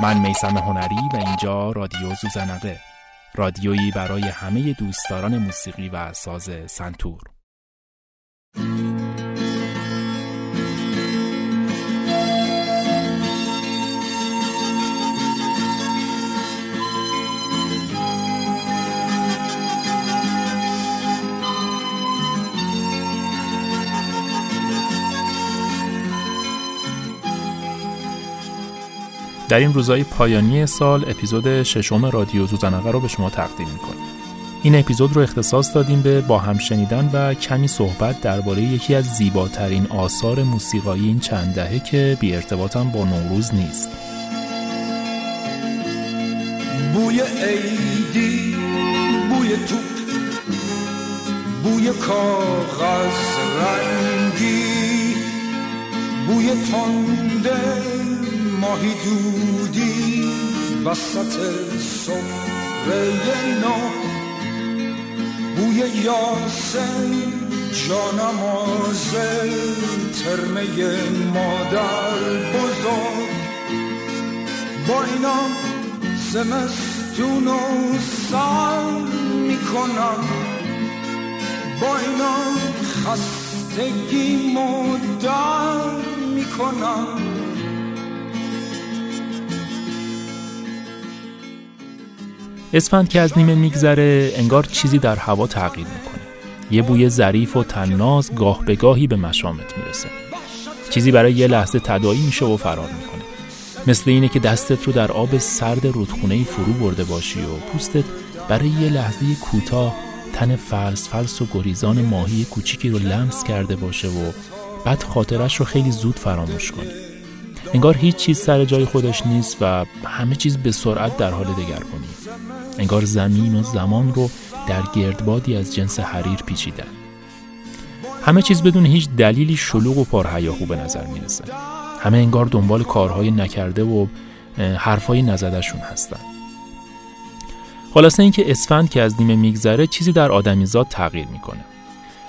من میسم هنری و اینجا رادیو زوزنقه رادیویی برای همه دوستداران موسیقی و ساز سنتور. در این روزهای پایانی سال اپیزود ششم رادیو زوزنقه رو به شما تقدیم می‌کنیم. این اپیزود رو اختصاص دادیم به با هم شنیدن و کمی صحبت درباره یکی از زیباترین آثار موسیقایی این چند دهه که بی ارتباطم با نوروز نیست. بوی عیدی بوی توپ بوی کاغذ رنگی بوی تنده ماهی دودی وسط سفره نو. بوی یاسم جانماز ترمه مادر بزرگ. با اینا زمستون و سال می‌کنم. با اینا خستگی مدر می‌کنم. اسفند که از نیمه میگذره انگار چیزی در هوا تغییر می‌کنه. یه بوی ظریف و تناز گاه به گاهی به مشامت می‌رسه. چیزی برای یه لحظه تدایی میشه و فرار می‌کنه. مثل اینه که دستت رو در آب سرد رودخونه فرو برده باشی و پوستت برای یه لحظه کوتاه تن فلس فلس و گریزان ماهی کوچیکی رو لمس کرده باشه و بعد خاطرش رو خیلی زود فراموش کنی. انگار هیچ چیز سر جای خودش نیست و همه چیز به سرعت در حال دگرگونی. انگار زمین و زمان رو در گردبادی از جنس حریر پیچیدن همه چیز بدون هیچ دلیلی شلوغ و پرهیاهو به نظر می‌رسه. همه انگار دنبال کارهای نکرده و حرفهای نزدشون هستن. خلاصه اینکه اسفند که از نیمه میگذره چیزی در آدمیزاد تغییر می‌کنه.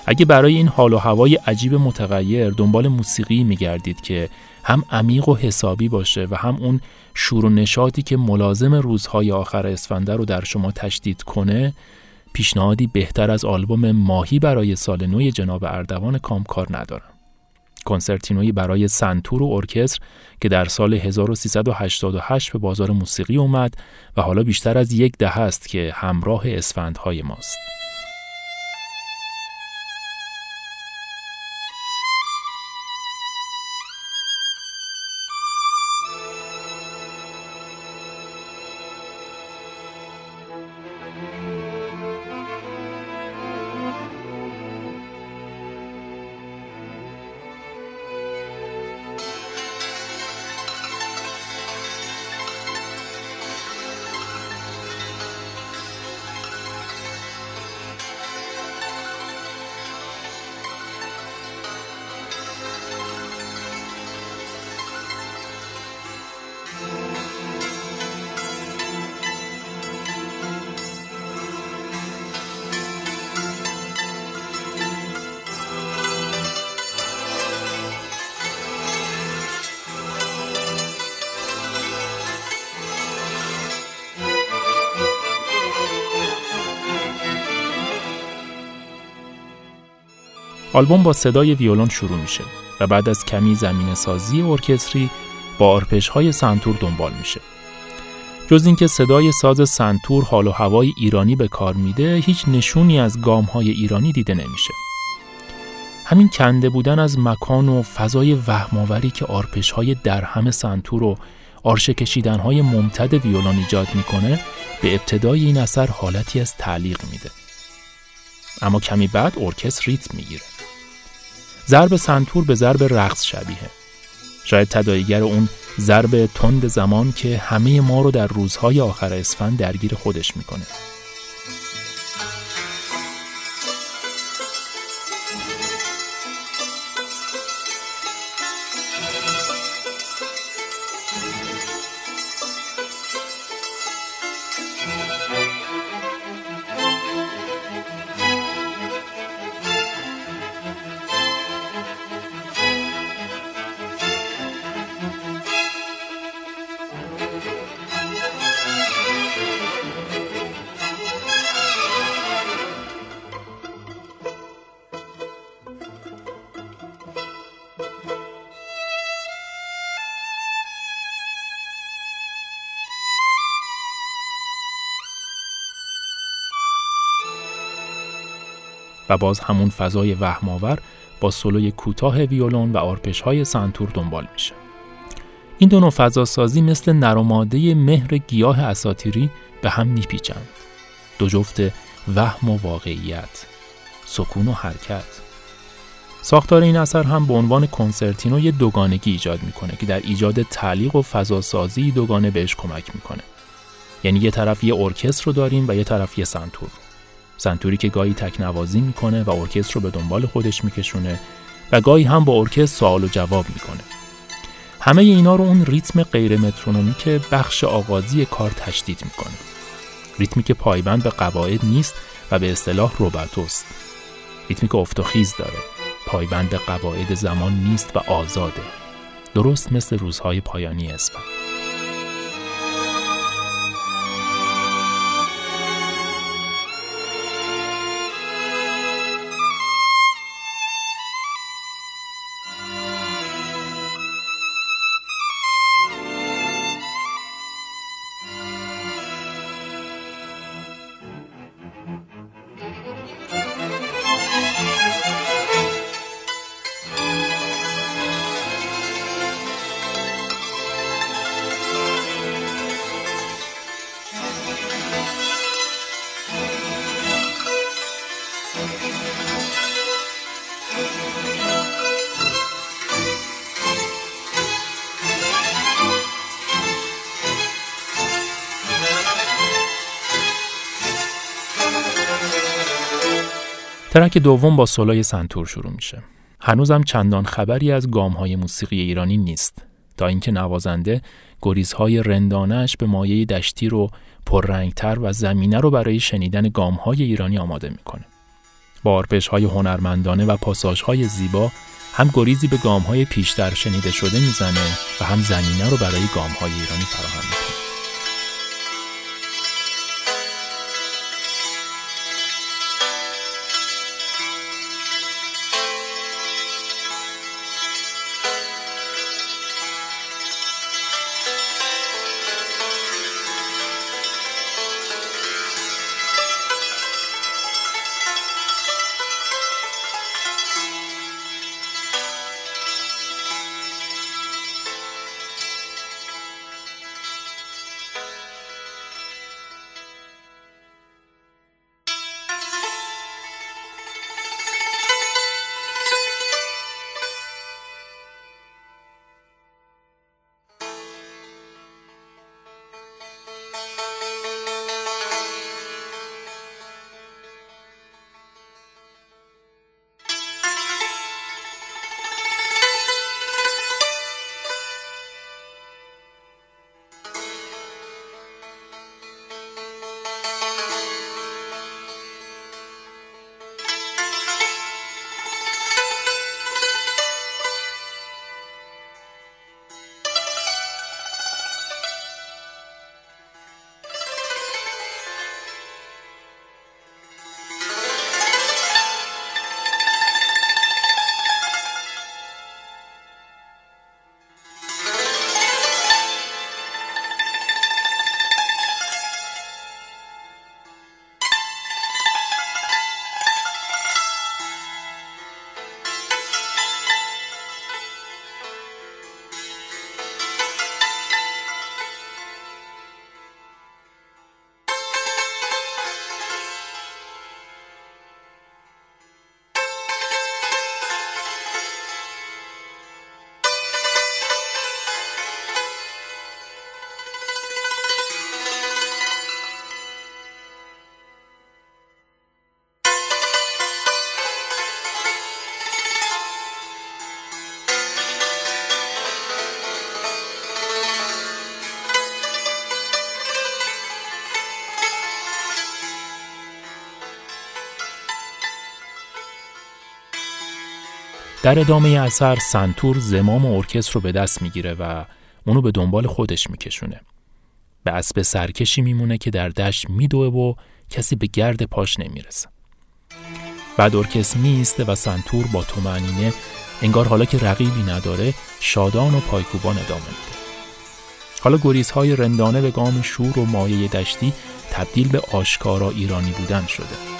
اگه برای این حال و هوای عجیب متغیر دنبال موسیقی میگردید که هم عمیق و حسابی باشه و هم اون شور و نشاطی که ملازم روزهای آخر اسفنده رو در شما تشدید کنه پیشنهادی بهتر از آلبوم ماهی برای سال نوی جناب اردوان کامکار ندارم. کنسرتینوی برای سنتور و ارکستر که در سال 1388 به بازار موسیقی اومد و حالا بیشتر از یک دهه است که همراه اسفندهای ماست. آلبوم با صدای ویولون شروع میشه و بعد از کمی زمینه سازی ارکستری با آرپژ های سنتور دنبال میشه. جز اینکه صدای ساز سنتور حال و هوای ایرانی به کار میده هیچ نشونی از گام های ایرانی دیده نمیشه. همین کنده بودن از مکان و فضای وهم‌آوری که آرپژ های درهم سنتور و آرشه کشیدن های ممتد ویولون ایجاد می‌کنه به ابتدای این اثر حالتی از تعلیق میده. اما کمی بعد ارکستر ریتم می‌گیره. ضرب سنتور به ضرب رقص شبیه. شاید تداییگر اون ضرب تند زمان که همه ما رو در روزهای آخر اسفند درگیر خودش می‌کنه. باز همون فضای وهمآور با سولوی کوتاه ویولون و آرپش های سنتور دنبال میشه. این دو نوع فضاسازی مثل نرماده مهر گیاه اساتیری به هم میپیچند. دو جفت وهم و واقعیت، سکون و حرکت. ساختار این اثر هم به عنوان کنسرتینو یه دوگانگی ایجاد می‌کنه که در ایجاد تعلیق و فضاسازی دوگانه بهش کمک می‌کنه. یعنی یه طرف یه ارکستر رو داریم و یه طرف یه سنتور. سنتوری که گاهی تکنوازی می‌کنه و ارکستر رو به دنبال خودش میکشونه و گاهی هم با ارکستر سوال و جواب می‌کنه. همه اینا رو اون ریتم غیر مترونومی که بخش آغازی کار تشدید می‌کنه. ریتمی که پایبند به قواعد نیست و به اصطلاح روبرتوست. ریتمی که افتخیز داره. پایبند قواعد زمان نیست و آزاده. درست مثل روزهای پایانی اسفند. ترک دوم با سولای سنتور شروع میشه. هنوزم چندان خبری از گام های موسیقی ایرانی نیست تا اینکه نوازنده گریزهای رندانش به مایه دشتی رو پررنگتر و زمینه رو برای شنیدن گام های ایرانی آماده می‌کنه. با آرپش های هنرمندانه و پاساژ های زیبا هم گریزی به گام های پیشتر شنیده شده می‌زنه و هم زمینه رو برای گام های ایرانی فراهم در ادامه اثر سنتور زمام و ارکستر رو به دست می‌گیره و اونو به دنبال خودش میکشونه. به اسب سرکشی میمونه که در دشت میدوه و کسی به گرد پاش نمی‌رسه. بعد ارکستر میسته و سنتور با تومنینه انگار حالا که رقیبی نداره شادان و پایکوبان ادامه میده. حالا گریزهای رندانه به گام شور و مایه دشتی تبدیل به آشکارا ایرانی بودن شده.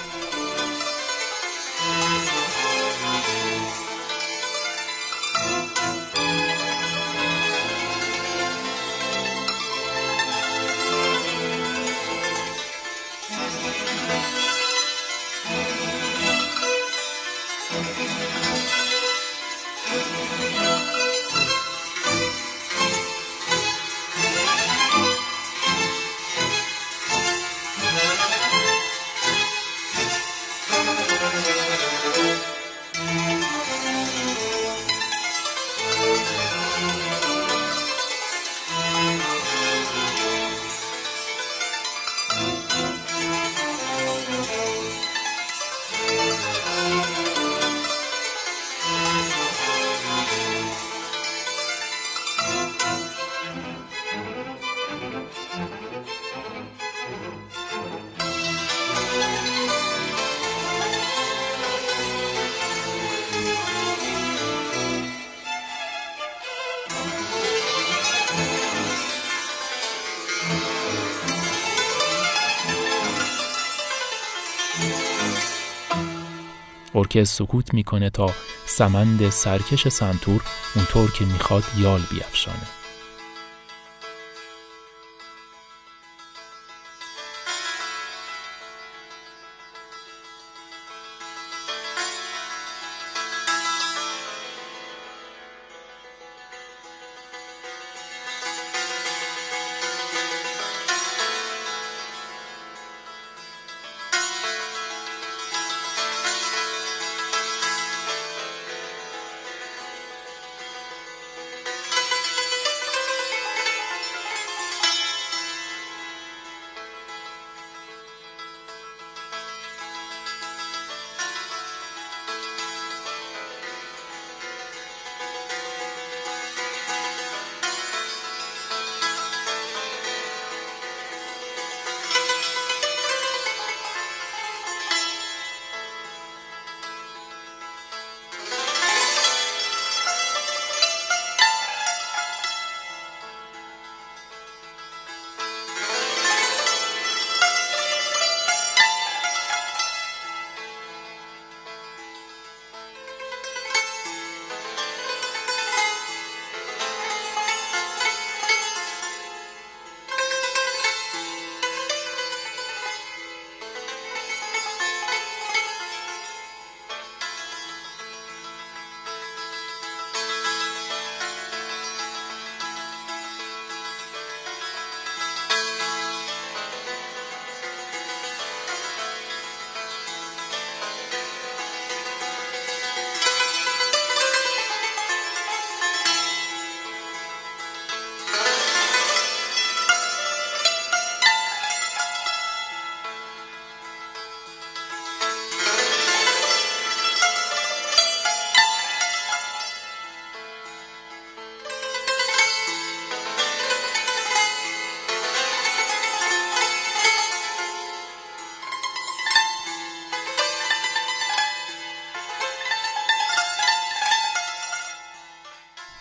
ارکستر سکوت می‌کنه تا سمند سرکش سنتور اونطور که می‌خواد یال بیافشانه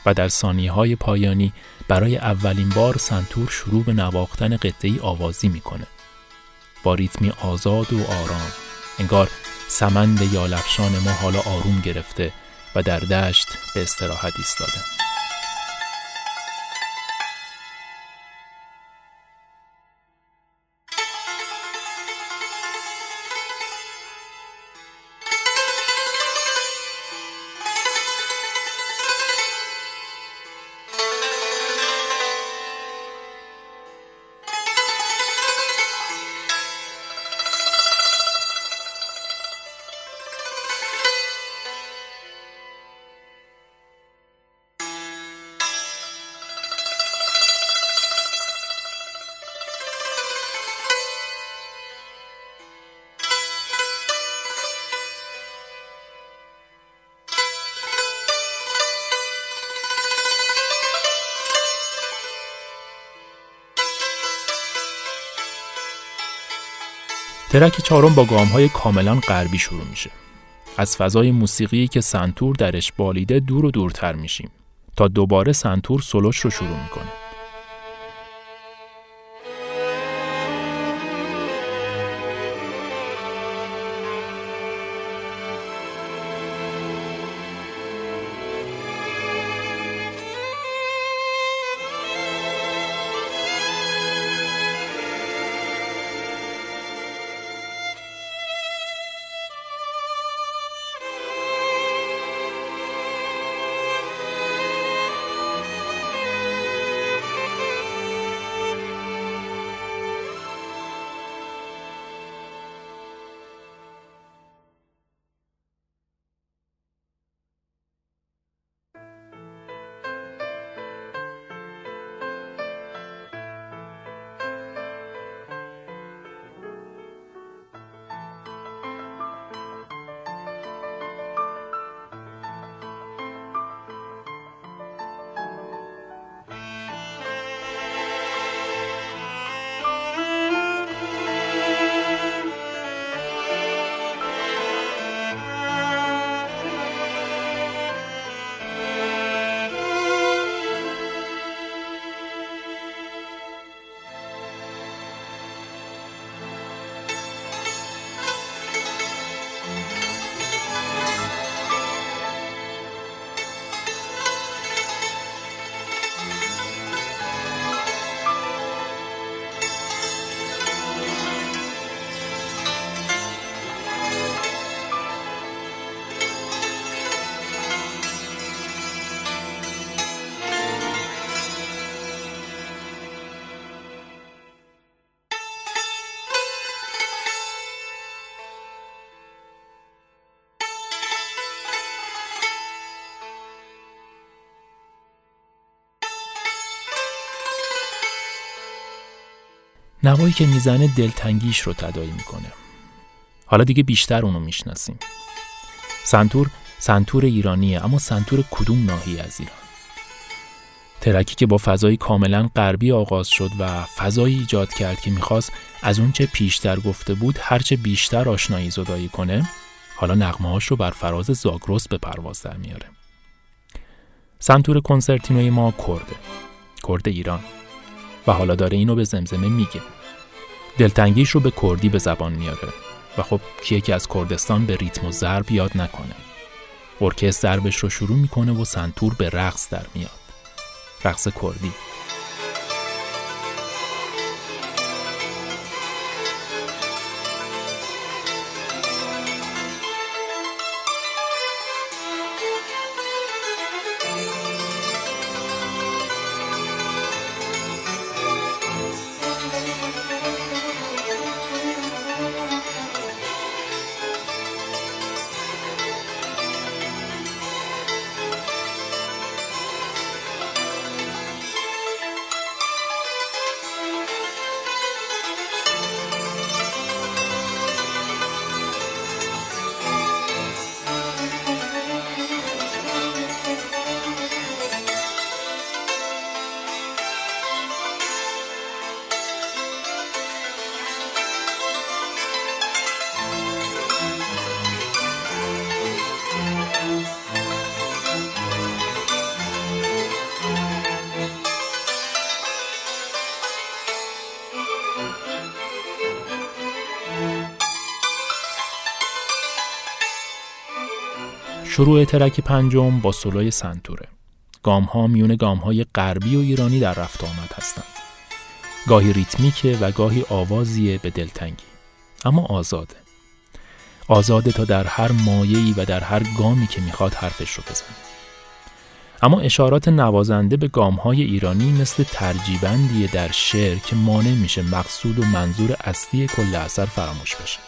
و در ثانیه های پایانی برای اولین بار سنتور شروع به نواختن قطعی آوازی می‌کنه. با ریتمی آزاد و آرام انگار سمند یالفشان ما حالا آروم گرفته و در دشت به استراحت ایستاده. ترک چهارم با گام های کاملا غربی شروع میشه. از فضای موسیقی که سنتور درش بالیده دور و دورتر میشیم تا دوباره سنتور سلوش رو شروع می‌کنه. نوایی که می‌زنه دلتنگیش رو تدایی می‌کنه. حالا دیگه بیشتر اونو می‌شناسیم. سنتور سنتور ایرانیه اما سنتور کدوم ناحیه از ایران؟ ترکی که با فضایی کاملا غربی آغاز شد و فضایی ایجاد کرد که می‌خواست از اونچه پیشتر گفته بود هرچه بیشتر آشنایی زدایی کنه حالا نغمه رو بر فراز زاگرس به پرواز در میاره. سنتور کنسرتینوی ما کرده کرد ایران. و حالا داره اینو به زمزمه میگه. دلتنگیش رو به کردی به زبان میاره و خب کیه که از کردستان به ریتم و ضرب یاد نکنه. ارکستر ضربش رو شروع می‌کنه و سنتور به رقص در میاد. رقص کردی. شروع ترک پنجم با سولای سنتوره. گام ها میون گام های غربی و ایرانی در رفت آمد هستند. گاهی ریتمیکه و گاهی آوازیه به دلتنگی. اما آزاده. آزاده تا در هر مایهی و در هر گامی که می‌خواد حرفش رو بزنه. اما اشارات نوازنده به گام های ایرانی مثل ترجیبندیه در شعر که مانع میشه مقصود و منظور اصلی کل اثر فراموش بشه.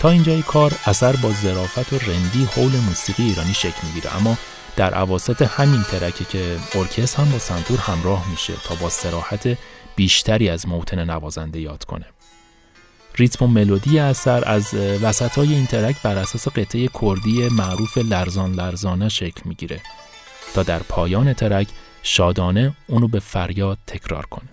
تا اینجای کار اثر با ظرافت و رندی حول موسیقی ایرانی شکل می‌گیره. اما در عواسط همین ترکه که ارکستر هم با سنتور همراه میشه تا با سراحت بیشتری از موتن نوازنده یاد کنه. ریتم و ملودی اثر از وسط های این ترک بر اساس قطعه کردی معروف لرزان لرزانه شکل می‌گیره تا در پایان ترک شادانه اونو به فریاد تکرار کنه.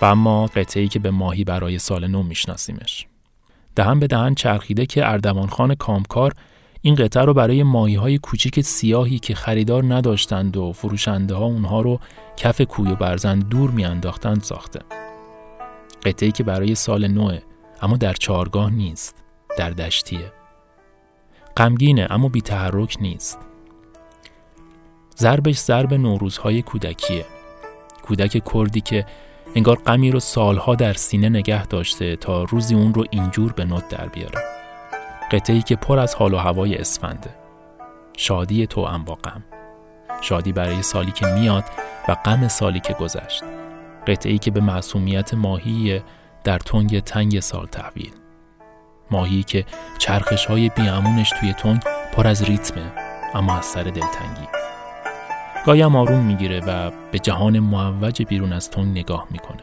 و اما قطعی که به ماهی برای سال نو میشناسیمش. دهن به دهن چرخیده که اردوان خان کامکار این قطعه رو برای ماهی های کوچیک سیاهی که خریدار نداشتند و فروشنده ها اونها رو کف کوی و برزن دور میانداختند ساخته. قطعی که برای سال نوه اما در چارگاه نیست در دشتیه. غمگینه اما بی تحرک نیست. ضربش ضرب نوروزهای کودکیه. کودک کردی که انگار غمی رو سالها در سینه نگه داشته تا روزی اون رو اینجور به نوت در بیاره. قطعی که پر از حال و هوای اسفنده. شادی تو ام با غم. شادی برای سالی که میاد و غم سالی که گذشت. قطعی که به معصومیت ماهی در تنگ تنگ سال تحویل. ماهی که چرخش های بیامونش توی تنگ پر از ریتمه اما از سر دلتنگی. گاهی هم آروم می‌گیره و به جهان معوج بیرون از تنگ نگاه می‌کنه.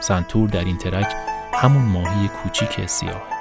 سنتور در این ترک همون ماهی کوچیک سیاه.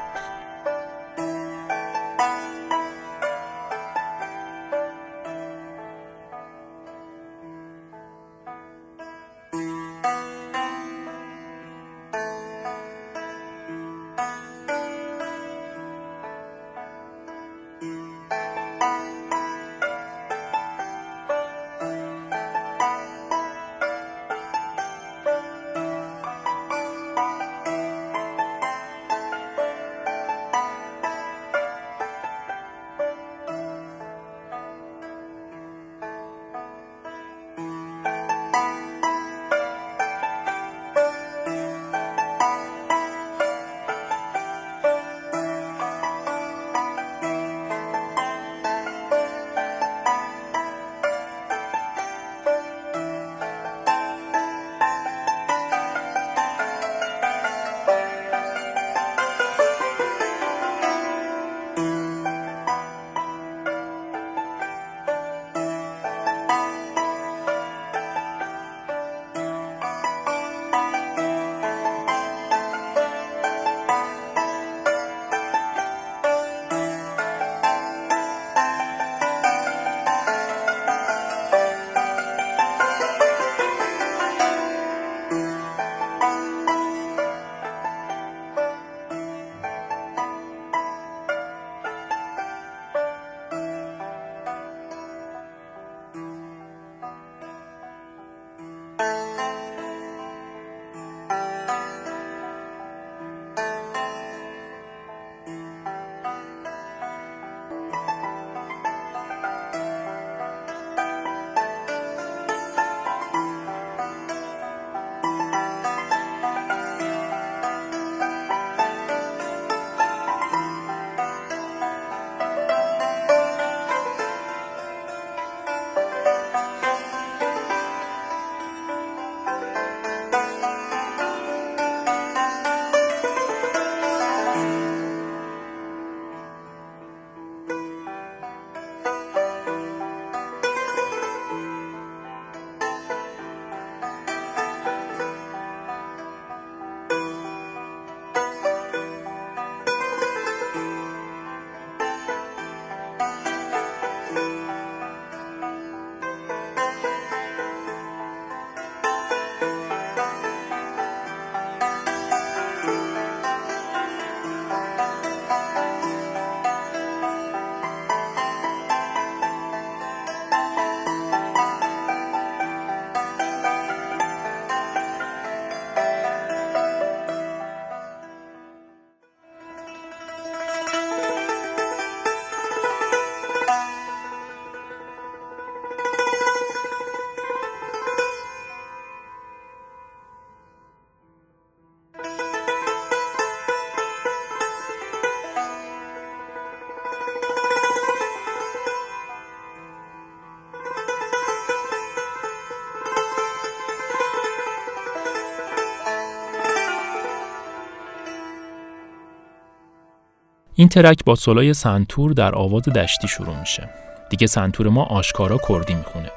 این ترک با سولای سنتور در آواز دشتی شروع میشه. دیگه سنتور ما آشکارا کردی می‌خونه.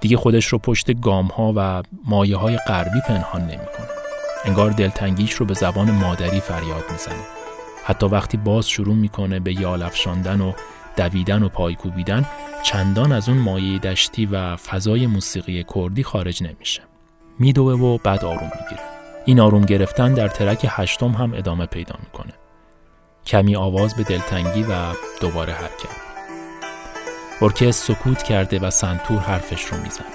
دیگه خودش رو پشت گام ها و مایه های غربی پنهان نمی‌کنه. انگار دلتنگیش رو به زبان مادری فریاد می‌زنه. حتی وقتی باز شروع می‌کنه به یال افشاندن و دویدن و پایکوبیدن چندان از اون مایه دشتی و فضای موسیقی کردی خارج نمیشه. میدوه و بعد آروم می‌گیره. این آروم گرفتن در ترک هشتم هم ادامه پیدا می‌کنه. کمی آواز به دلتنگی و دوباره حرکت. ارکستر سکوت کرده و سنتور حرفش رو می‌زنه.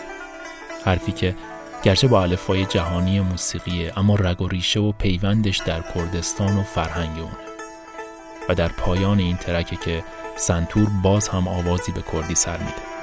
حرفی که گرچه با الفای جهانی موسیقیه اما رگ و ریشه و پیوندش در کردستان و فرهنگ اونه. و در پایان این ترکه که سنتور باز هم آوازی به کردی سر میده.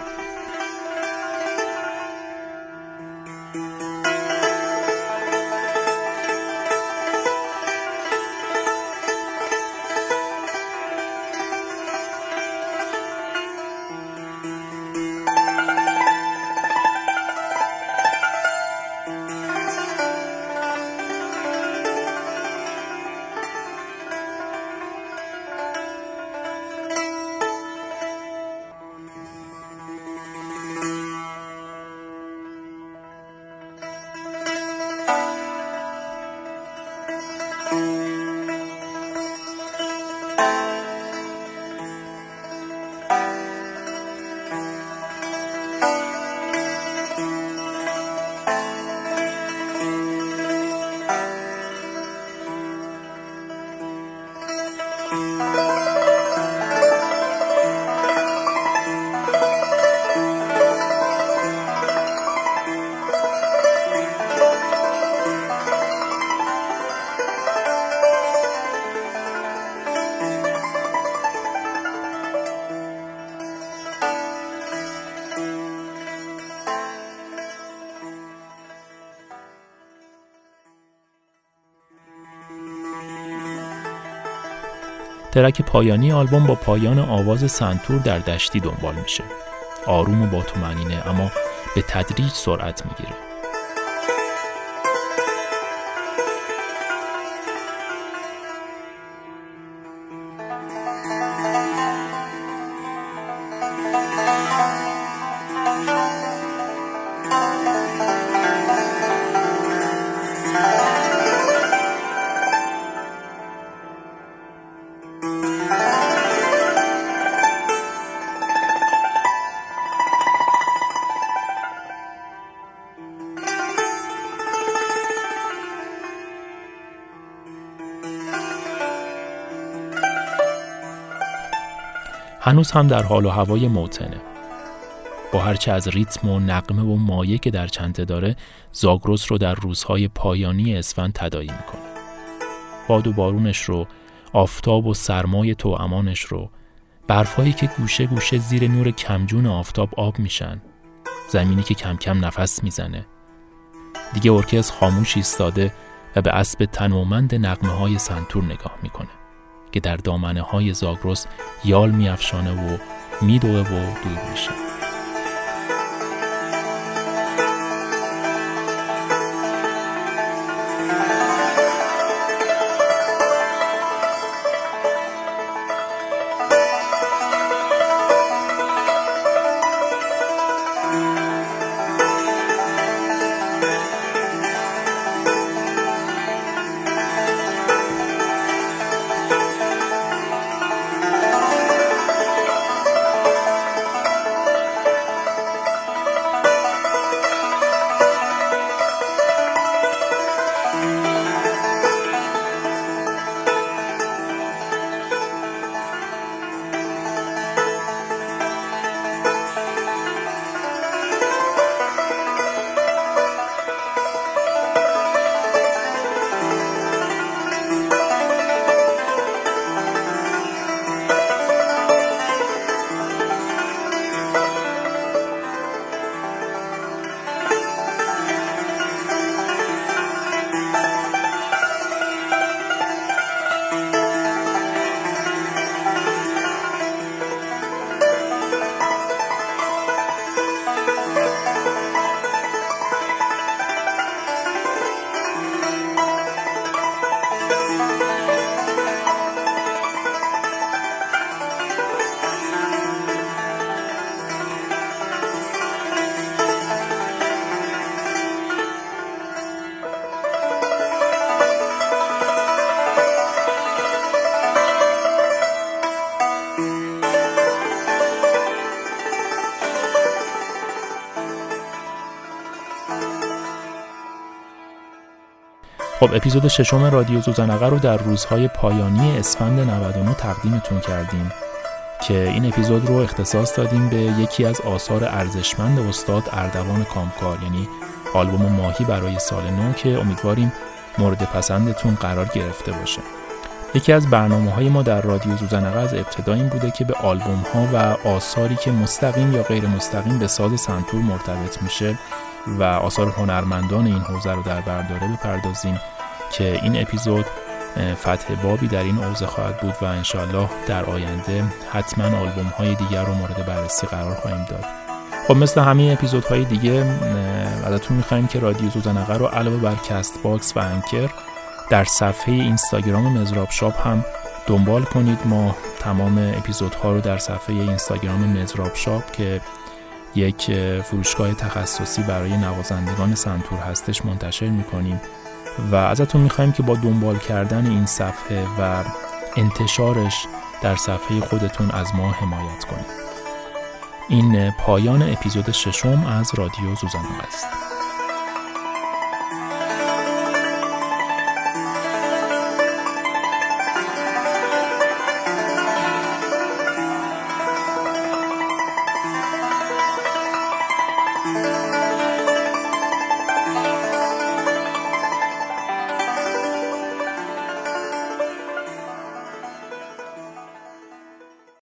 ترک پایانی آلبوم با پایان آواز سنتور در دشتی دنبال میشه. آروم و با اما به تدریج سرعت می‌گیره. هنوز هم در حال و هوای موتنه. با هرچه از ریتم و نقمه و مایه که در چنته داره زاگرس رو در روزهای پایانی اسفند تدایی می‌کنه. باد و بارونش رو آفتاب و سرمای تو امانش رو برفهایی که گوشه گوشه زیر نور کمجون آفتاب آب میشن زمینی که کم کم نفس می‌زنه. دیگه ارکز خاموش ایستاده و به اسب تنومند نقمه های سنتور نگاه می‌کنه. که در دامنه های زاگرس یال میافشانه و میدوه و دور میشه. خب اپیزود ششم رادیو زوزنقه رو در روزهای پایانی اسفند 99 تقدیمتون کردیم که این اپیزود رو اختصاص دادیم به یکی از آثار ارزشمند استاد اردوان کامکار یعنی آلبوم ماهی برای سال نو که امیدواریم مورد پسندتون قرار گرفته باشه. یکی از برنامه های ما در رادیو زوزنقه از ابتدا این بوده که به آلبوم ها و آثاری که مستقیم یا غیر مستقیم به ساز سنتور مرتبط میشه و آثار هنرمندان این حوزه رو در برداره بپردازیم. که این اپیزود فتح بابی در این حوزه خواهد بود و انشالله در آینده حتما آلبوم های دیگر رو مورد بررسی قرار خواهیم داد. خب مثل همه اپیزودهای دیگه ازتون می‌خوایم که رادیو ذوزنقه رو علاوه بر Castbox و Anchor در صفحه اینستاگرام مضراب شاپ هم دنبال کنید. ما تمام اپیزودها رو در صفحه اینستاگرام مضراب شاپ که یک فروشگاه تخصصی برای نوازندگان سنتور هستش منتشر می‌کنیم. و ازتون می‌خوایم که با دنبال کردن این صفحه و انتشارش در صفحه خودتون از ما حمایت کنید. این پایان اپیزود ششم از رادیو زوزانو است.